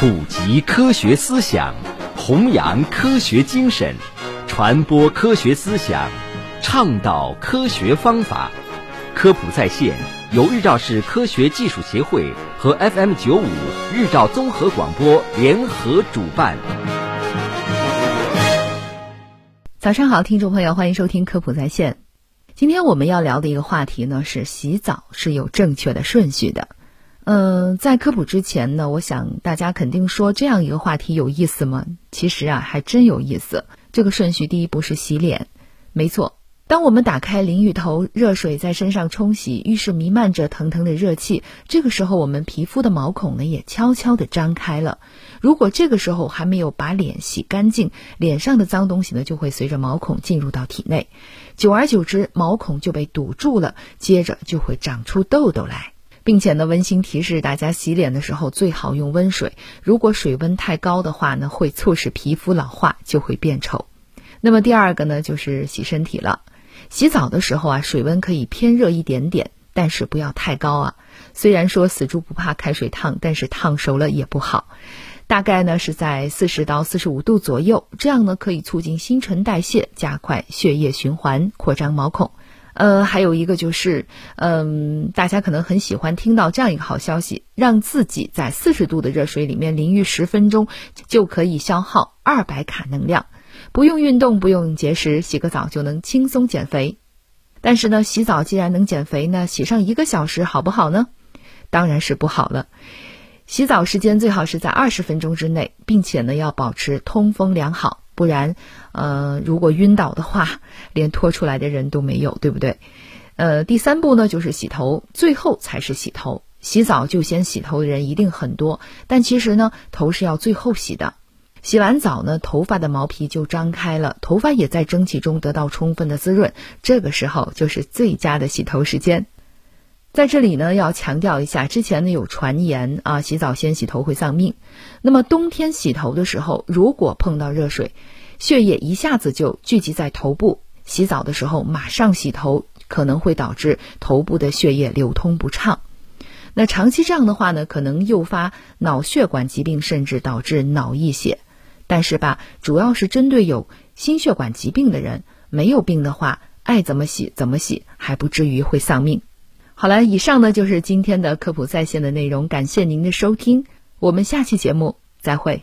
普及科学思想，弘扬科学精神，传播科学思想，倡导科学方法。科普在线由日照市科学技术协会和 FM 九五日照综合广播联合主办。早上好，听众朋友，欢迎收听科普在线。今天我们要聊的一个话题呢，是洗澡是有正确的顺序的。嗯，在科普之前呢，我想大家肯定说这样一个话题有意思吗？其实啊，还真有意思。这个顺序，第一步是洗脸，没错。当我们打开淋浴头，热水在身上冲洗，浴室弥漫着腾腾的热气，这个时候我们皮肤的毛孔呢也悄悄地张开了。如果这个时候还没有把脸洗干净，脸上的脏东西呢就会随着毛孔进入到体内，久而久之，毛孔就被堵住了，接着就会长出痘痘来。并且呢，温馨提示大家，洗脸的时候最好用温水。如果水温太高的话呢，会促使皮肤老化，就会变丑。那么第二个呢，就是洗身体了。洗澡的时候啊，水温可以偏热一点点，但是不要太高啊。虽然说死猪不怕开水烫，但是烫熟了也不好。大概呢是在四十到四十五度左右，这样呢可以促进新陈代谢，加快血液循环，扩张毛孔。呃，还有一个就是，嗯，大家可能很喜欢听到这样一个好消息，让自己在四十度的热水里面淋浴十分钟，就可以消耗二百卡能量，不用运动，不用节食，洗个澡就能轻松减肥。但是呢，洗澡既然能减肥呢，洗上一个小时好不好呢？当然是不好了。洗澡时间最好是在二十分钟之内，并且呢要保持通风良好。不然，呃，如果晕倒的话，连拖出来的人都没有，对不对？呃，第三步呢就是洗头，最后才是洗头。洗澡就先洗头的人一定很多，但其实呢，头是要最后洗的。洗完澡呢，头发的毛皮就张开了，头发也在蒸汽中得到充分的滋润，这个时候就是最佳的洗头时间。在这里呢，要强调一下，之前呢有传言啊，洗澡先洗头会丧命。那么冬天洗头的时候，如果碰到热水，血液一下子就聚集在头部，洗澡的时候马上洗头，可能会导致头部的血液流通不畅。那长期这样的话呢，可能诱发脑血管疾病，甚至导致脑溢血。但是吧，主要是针对有心血管疾病的人，没有病的话，爱怎么洗怎么洗，还不至于会丧命。好了，以上呢就是今天的科普在线的内容，感谢您的收听，我们下期节目再会。